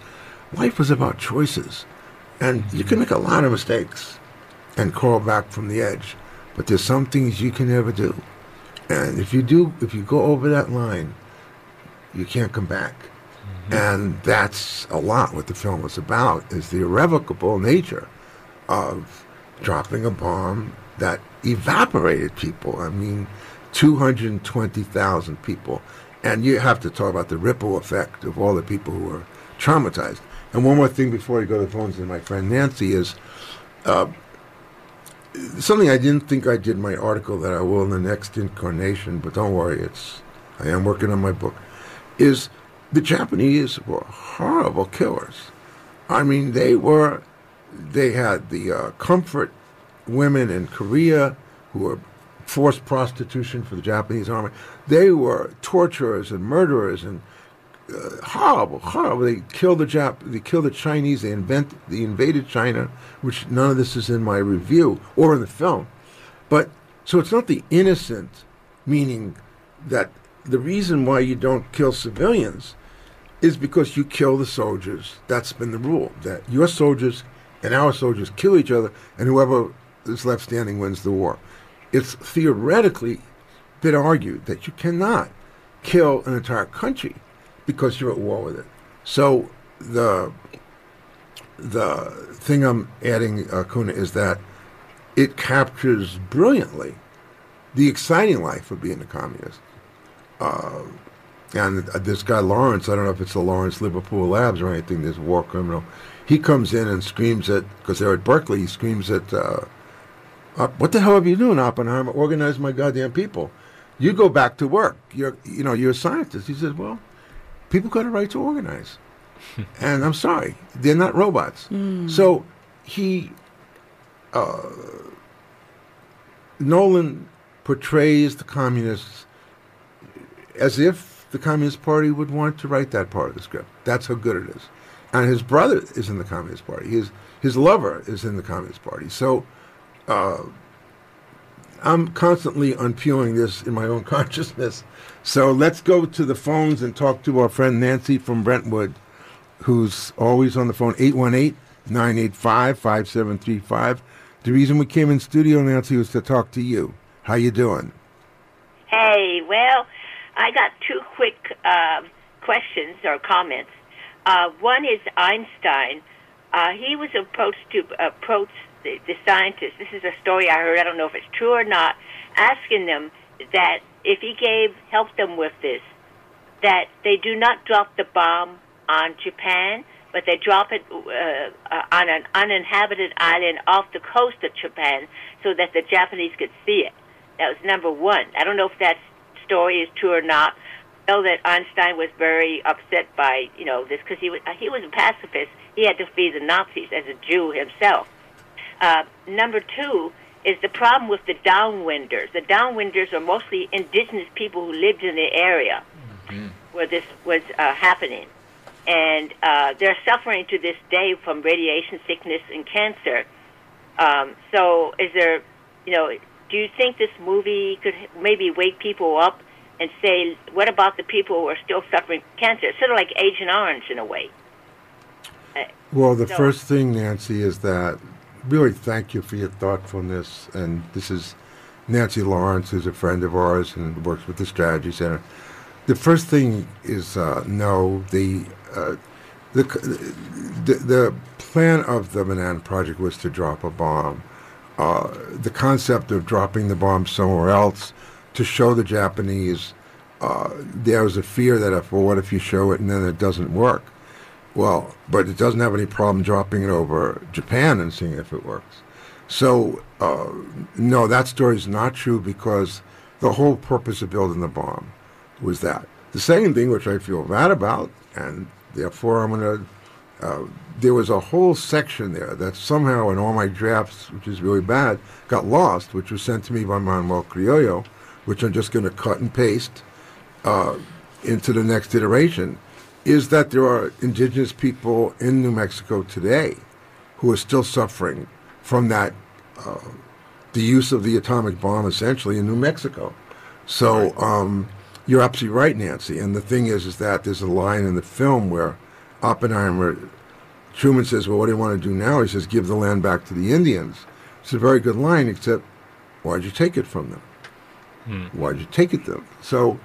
life is about choices. And you can make a lot of mistakes and crawl back from the edge. But there's some things you can never do. And if you do, if you go over that line, you can't come back. Mm-hmm. And that's a lot what the film is about, is the irrevocable nature of dropping a bomb that evaporated people. I mean, 220,000 people. And you have to talk about the ripple effect of all the people who are traumatized. And one more thing before you go to the phones and my friend Nancy is uh, something I didn't think I did in my article that I will in the next incarnation, but don't worry, it's I am working on my book. Is the Japanese were horrible killers. I mean, they were they had the uh, comfort women in Korea who were forced prostitution for the Japanese army. They were torturers and murderers and uh, horrible, horrible. They killed the Jap. They killed the Chinese. They invent. They invaded China, which none of this is in my review or in the film. But so it's not the innocent, meaning that the reason why you don't kill civilians is because you kill the soldiers. That's been the rule. That your soldiers and our soldiers kill each other, and whoever is left standing wins the war. It's theoretically been argued that you cannot kill an entire country because you're at war with it. So the the thing I'm adding, uh, Kuna, is that it captures brilliantly the exciting life of being a communist. Uh, and uh, this guy Lawrence, I don't know if it's the Lawrence Livermore Labs or anything, this war criminal, he comes in and screams at, because they're at Berkeley, he screams at, uh, uh, what the hell are you doing, Oppenheimer? Organize my goddamn people. You go back to work. You're, you know, you're a scientist. He says, well, people got a right to organize. and I'm sorry, they're not robots. So he, uh, Nolan portrays the communists as if the Communist Party would want to write that part of the script. That's how good it is. And his brother is in the Communist Party. His his lover is in the Communist Party. So uh, I'm constantly unpeeling this in my own consciousness. So let's go to the phones and talk to our friend Nancy from Brentwood, who's always on the phone, 818-985-5735. The reason we came in studio, Nancy, was to talk to you. How you doing? Hey, well, I got two quick um, questions or comments. Uh, one is Einstein. Uh, he was approached to approach the, the scientists. This is a story I heard. I don't know if it's true or not. Asking them that if he gave helped them with this, that they do not drop the bomb on Japan, but they drop it uh, uh, on an uninhabited island off the coast of Japan, so that the Japanese could see it. That was number one. I don't know if that story is true or not. I know that Einstein was very upset by you know this because he was he was a pacifist. He had to flee the Nazis as a Jew himself. Uh, number two is the problem with the downwinders. The downwinders are mostly indigenous people who lived in the area where this was uh, happening, and uh, they're suffering to this day from radiation sickness and cancer. Um, so, is there, you know, do you think this movie could maybe wake people up and say, what about the people who are still suffering cancer? It's sort of like Agent Orange in a way. Uh, Well, the So- first thing, Nancy, is that really thank you for your thoughtfulness. And this is Nancy Lawrence, who's a friend of ours and works with the Strategy Center. The first thing is uh, no, the, uh, the the the plan of the Manhattan Project was to drop a bomb. Uh, the concept of dropping the bomb somewhere else to show the Japanese uh, there was a fear that if well, what if you show it and then it doesn't work? Well, but it doesn't have any problem dropping it over Japan and seeing if it works. So, uh, no, that story is not true because the whole purpose of building the bomb was that. The second thing, which I feel bad about, and therefore I'm going to, uh, there was a whole section there that somehow in all my drafts, which is really bad, got lost, which was sent to me by Manuel Criollo, which I'm just going to cut and paste uh, into the next iteration, is that there are indigenous people in New Mexico today who are still suffering from that, uh, the use of the atomic bomb essentially in New Mexico. So um, you're absolutely right, Nancy. And the thing is, is that there's a line in the film where Oppenheimer, Truman says, "Well, what do you want to do now?" He says, "Give the land back to the Indians." It's a very good line, except why'd you take it from them? Why'd you take it them? So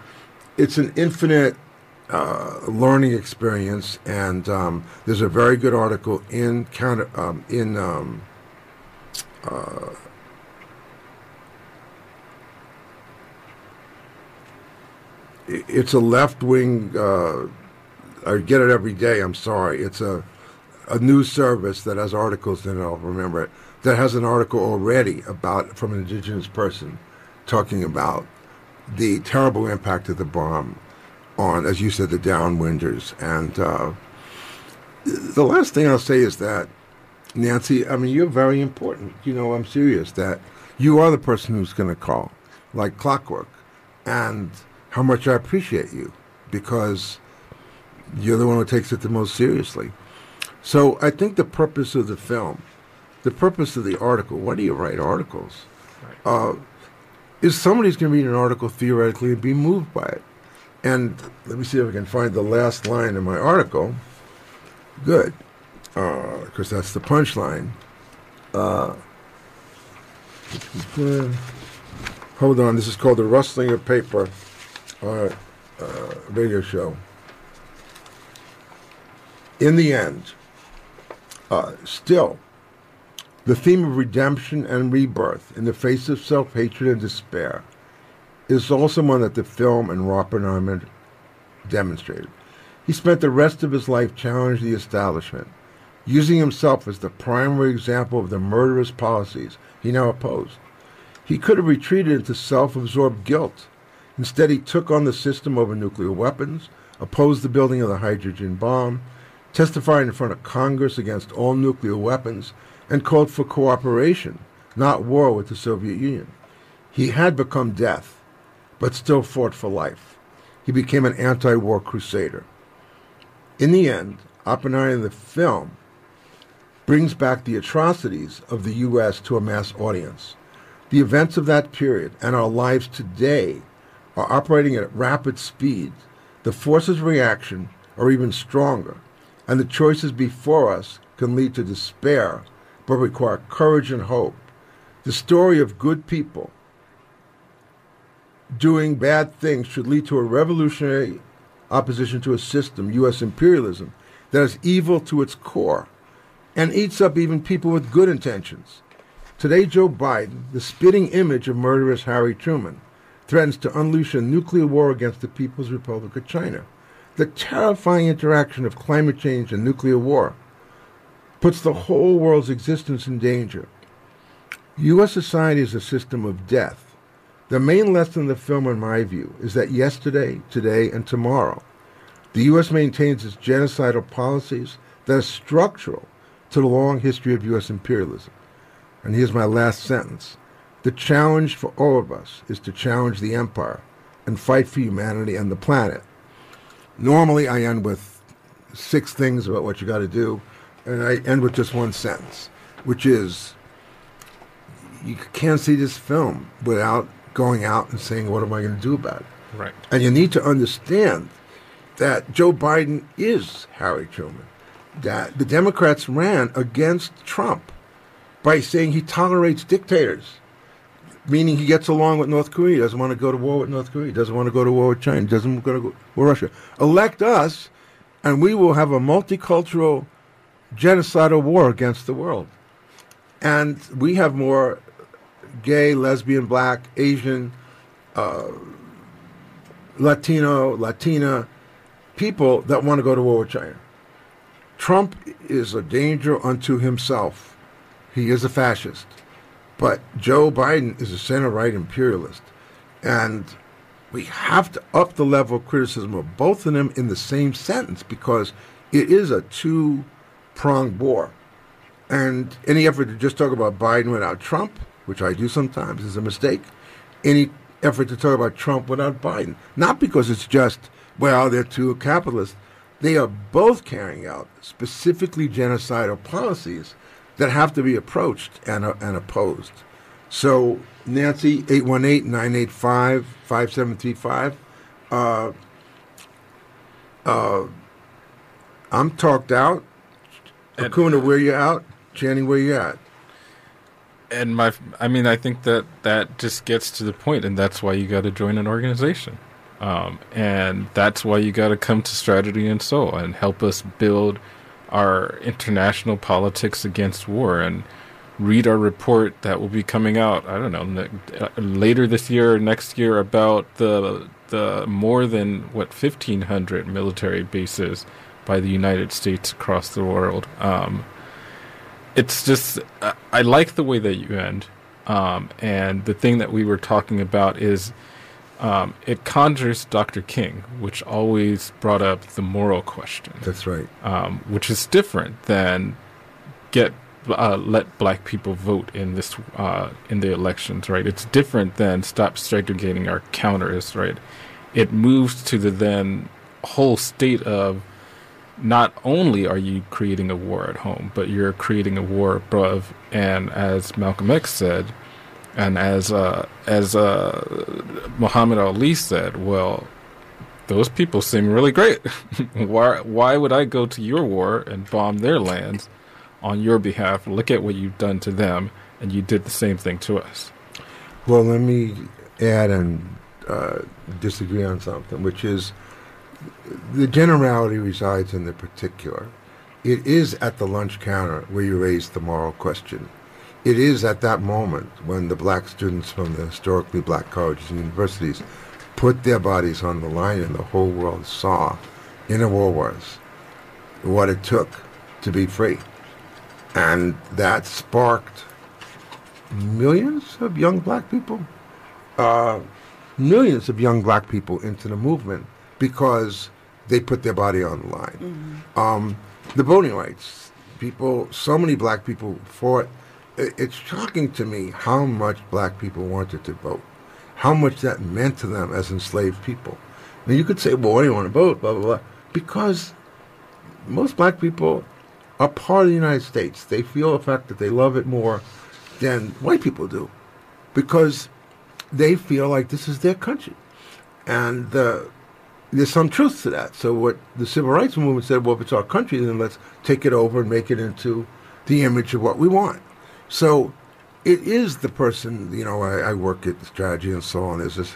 it's an infinite uh, learning experience, and um, there's a very good article in counter um, in um, uh, it's a left wing. Uh, I get it every day. I'm sorry. It's a a news service that has articles in it. I'll remember it. That has an article already about from an indigenous person talking about the terrible impact of the bomb on, as you said, the downwinders. And uh, the last thing I'll say is that, Nancy, I mean, you're very important. You know, I'm serious that you are the person who's going to call, like clockwork, and how much I appreciate you because you're the one who takes it the most seriously. So I think the purpose of the film, the purpose of the article, why do you write articles? Uh, is somebody's going to read an article theoretically and be moved by it. And let me see if I can find the last line in my article. Good, because that's the punchline. Uh, hold on, this is called the Rustling of Paper uh, uh, radio show. In the end, uh, still, the theme of redemption and rebirth in the face of self hatred and despair is also one that the film and Oppenheimer demonstrated. He spent the rest of his life challenging the establishment, using himself as the primary example of the murderous policies he now opposed. He could have retreated into self absorbed guilt. Instead, he took on the system over nuclear weapons, opposed the building of the hydrogen bomb, testified in front of Congress against all nuclear weapons, and called for cooperation, not war with the Soviet Union. He had become death, but still fought for life. He became an anti war crusader. In the end, Oppenheimer, the film, brings back the atrocities of the U.S. to a mass audience. The events of that period and our lives today are operating at rapid speed. The forces of reaction are even stronger, and the choices before us can lead to despair, but require courage and hope. The story of good people doing bad things should lead to a revolutionary opposition to a system, U.S. imperialism, that is evil to its core and eats up even people with good intentions. Today, Joe Biden, the spitting image of murderous Harry Truman, threatens to unleash a nuclear war against the People's Republic of China. The terrifying interaction of climate change and nuclear war puts the whole world's existence in danger. U.S. society is a system of death. The main lesson of the film, in my view, is that yesterday, today, and tomorrow, the U.S. maintains its genocidal policies that are structural to the long history of U.S. imperialism. And here's my last sentence. The challenge for all of us is to challenge the empire and fight for humanity and the planet. Normally, I end with six things about what you got to do, and I end with just one sentence, which is you can't see this film without going out and saying, What am I going to do about it? Right. And you need to understand that Joe Biden is Harry Truman. That the Democrats ran against Trump by saying he tolerates dictators, meaning he gets along with North Korea, doesn't want to go to war with North Korea, doesn't want to go to war with China, doesn't want to go to war with Russia. Elect us, and we will have a multicultural, genocidal war against the world. And we have more gay, lesbian, black, Asian, uh, Latino, Latina people that want to go to war with China. Trump is a danger unto himself. He is a fascist. But Joe Biden is a center right imperialist. And we have to up the level of criticism of both of them in the same sentence because it is a two pronged war. And any effort to just talk about Biden without Trump, which I do sometimes, is a mistake. Any effort to talk about Trump without Biden. Not because it's just, well, they're two capitalists. They are both carrying out specifically genocidal policies that have to be approached and, uh, and opposed. So, Nancy, 818 985 5735. Uh, uh, I'm talked out. Akunna, where you out? Channing, where you at? And my i mean i think that that just gets to the point and that's why you got to join an organization. Um, and that's why you got to come to strategy and soul and help us build our international politics against war and read our report that will be coming out i don't know ne- uh, later this year or next year about the the more than what 1500 military bases by the united states across the world. Um, it's just I- like the way that you end, um, and the thing that we were talking about is um, it conjures Dr. King, which always brought up the moral question, That's right. um, which is different than get uh, let black people vote in this uh, in the elections, right? It's different than stop segregating our counters, right? It moves to the then whole state of not only are you creating a war at home, but you're creating a war above. And as Malcolm X said, and as uh, as uh, Muhammad Ali said, well, those people seem really great. why why would I go to your war and bomb their lands on your behalf? Look at what you've done to them, and you did the same thing to us. Well, let me add and uh, disagree on something, which is the generality resides in the particular. It is at the lunch counter where you raise the moral question. It is at that moment when the black students from the historically black colleges and universities put their bodies on the line and the whole world saw in the war wars what it took to be free. And that sparked millions of young black people, uh, millions of young black people into the movement because they put their body on the line. Um, the voting rights, people, so many black people fought. It's shocking to me how much black people wanted to vote, how much that meant to them as enslaved people. Now you could say, well, why do you want to vote? Blah blah blah. Because most black people are part of the United States. They feel the fact that they love it more than white people do, because they feel like this is their country, and uh, there's some truth to that. So what the civil rights movement said, well, if it's our country, then let's take it over and make it into the image of what we want. So it is the person. You know, I, I work at strategy and so on. There's this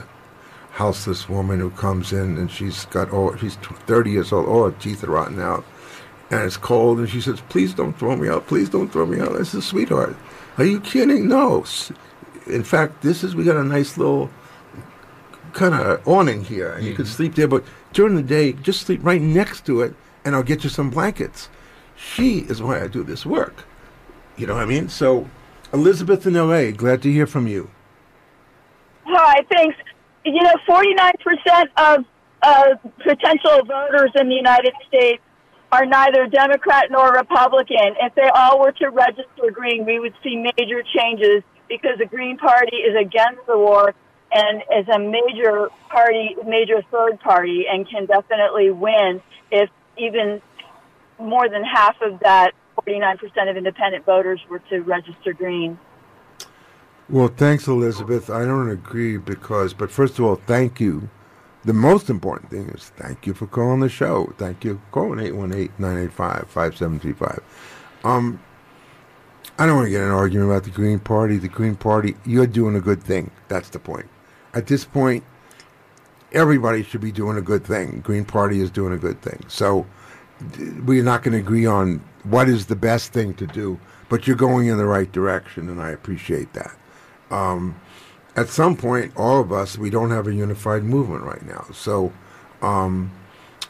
houseless woman who comes in and she's got all she's 30 years old all her teeth are rotten out and it's cold and she says please don't throw me out please don't throw me out i said sweetheart are you kidding no in fact this is we got a nice little kind of awning here and you can sleep there but during the day just sleep right next to it and i'll get you some blankets. She is why i do this work. You know what i mean? So elizabeth in la glad to hear from you. Hi, thanks. You know, 49% of uh, potential voters in the United States are neither Democrat nor Republican. If they all were to register Green, we would see major changes because the Green Party is against the war and is a major party, major third party, and can definitely win if even more than half of that 49% of independent voters were to register Green. Well, thanks, Elizabeth. I don't agree because, but first of all, thank you. The most important thing is thank you for calling the show. Thank you. Calling 818-985-5735. Um, I don't want to get an argument about the Green Party. The Green Party, you're doing a good thing. That's the point. At this point, everybody should be doing a good thing. Green Party is doing a good thing. So we're not going to agree on what is the best thing to do, but you're going in the right direction, and I appreciate that. Um, at some point, all of us, we don't have a unified movement right now. So um,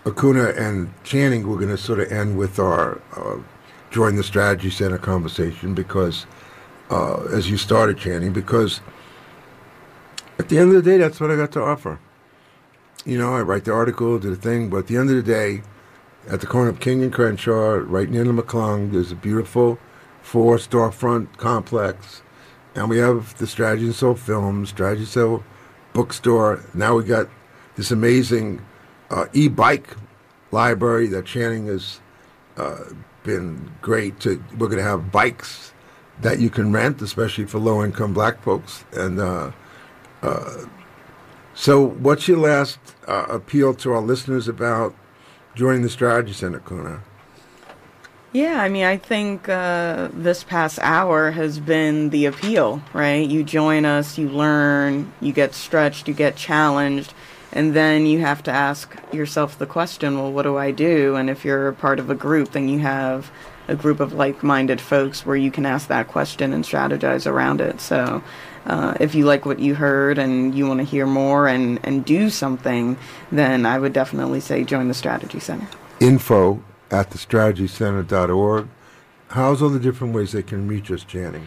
Akunna and Channing, we're going to sort of end with our uh, join the strategy center conversation because, uh, as you started, Channing, because at the end of the day, that's what I got to offer. You know, I write the article, do the thing, but at the end of the day, at the corner of King and Crenshaw, right near the McClung, there's a beautiful four storefront complex. And we have the Strategy and Soul film, Strategy Soul bookstore. Now we got this amazing uh, e-bike library that Channing has uh, been great. To we're going to have bikes that you can rent, especially for low-income Black folks. And uh, so, what's your last uh, appeal to our listeners about joining the Strategy Center, Kuna? Yeah, I mean, I think uh, this past hour has been the appeal, right? You join us, you learn, you get stretched, you get challenged, and then you have to ask yourself the question well, what do I do? And if you're part of a group, then you have a group of like minded folks where you can ask that question and strategize around it. So, uh, if you like what you heard and you want to hear more and, and do something, then I would definitely say join the Strategy Center. Info at thestrategycenter.org. How's all the different ways they can reach us, Channing?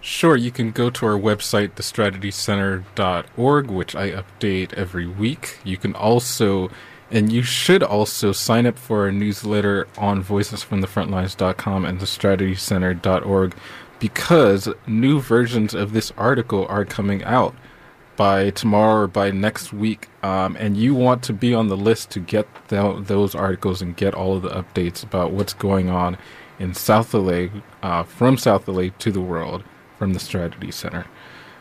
Sure, you can go to our website, thestrategycenter.org, which I update every week. You can also, and you should also sign up for our newsletter on voicesfromthefrontlines.com and thestrategycenter.org because new versions of this article are coming out by tomorrow or by next week, um, and you want to be on the list to get tho- those articles and get all of the updates about what's going on in South LA, uh, from South LA to the world, from the Strategy Center.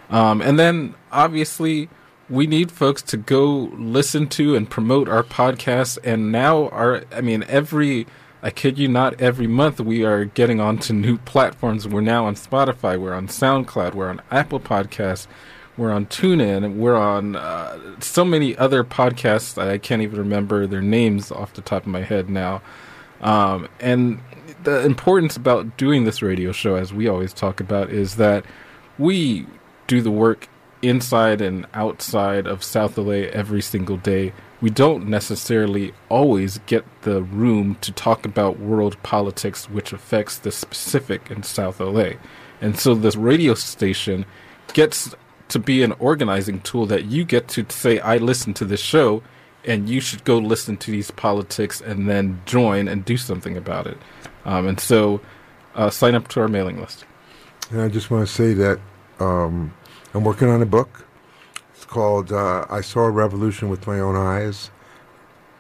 Um, and then, obviously, we need folks to go listen to and promote our podcast. And now, our, I mean, every, I kid you not, every month we are getting onto new platforms. We're now on Spotify, we're on SoundCloud, we're on Apple Podcasts, we're on TuneIn, we're on uh, so many other podcasts I can't even remember their names off the top of my head now. Um, and the importance about doing this radio show, as we always talk about, is that we do the work inside and outside of South LA every single day. We don't necessarily always get the room to talk about world politics, which affects the specific in South LA. And so this radio station gets to be an organizing tool that you get to say, I listen to this show and you should go listen to these politics and then join and do something about it. Um, and so uh, sign up to our mailing list. And I just want to say that um, I'm working on a book. Called uh, I Saw a Revolution with My Own Eyes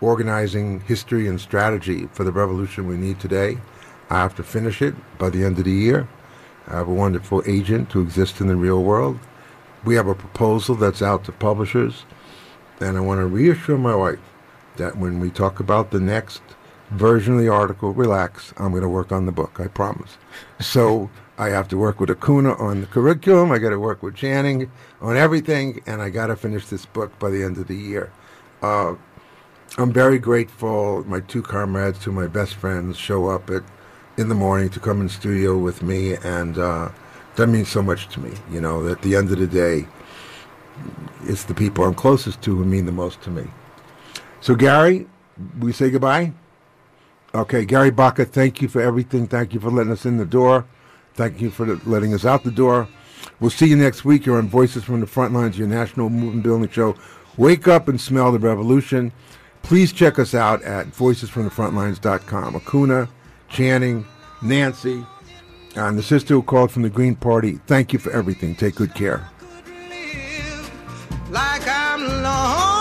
Organizing History and Strategy for the Revolution We Need Today. I have to finish it by the end of the year. I have a wonderful agent to exist in the real world. We have a proposal that's out to publishers, and I want to reassure my wife that when we talk about the next version of the article, relax, I'm going to work on the book, I promise. So I have to work with Akunna on the curriculum, I got to work with Channing on everything, and I got to finish this book by the end of the year. Uh, I'm very grateful. My two comrades, two of my best friends, show up at in the morning to come in studio with me, and uh, that means so much to me. You know, at the end of the day, it's the people I'm closest to who mean the most to me. So, Gary, we say goodbye. Okay, Gary Baca, thank you for everything. Thank you for letting us in the door. Thank you for letting us out the door. We'll see you next week. You're on Voices from the Front Lines, your national movement building show. Wake up and smell the revolution. Please check us out at voicesfromthefrontlines.com. Akunna, Channing, Nancy, and the sister who called from the Green Party. Thank you for everything. Take good care. like.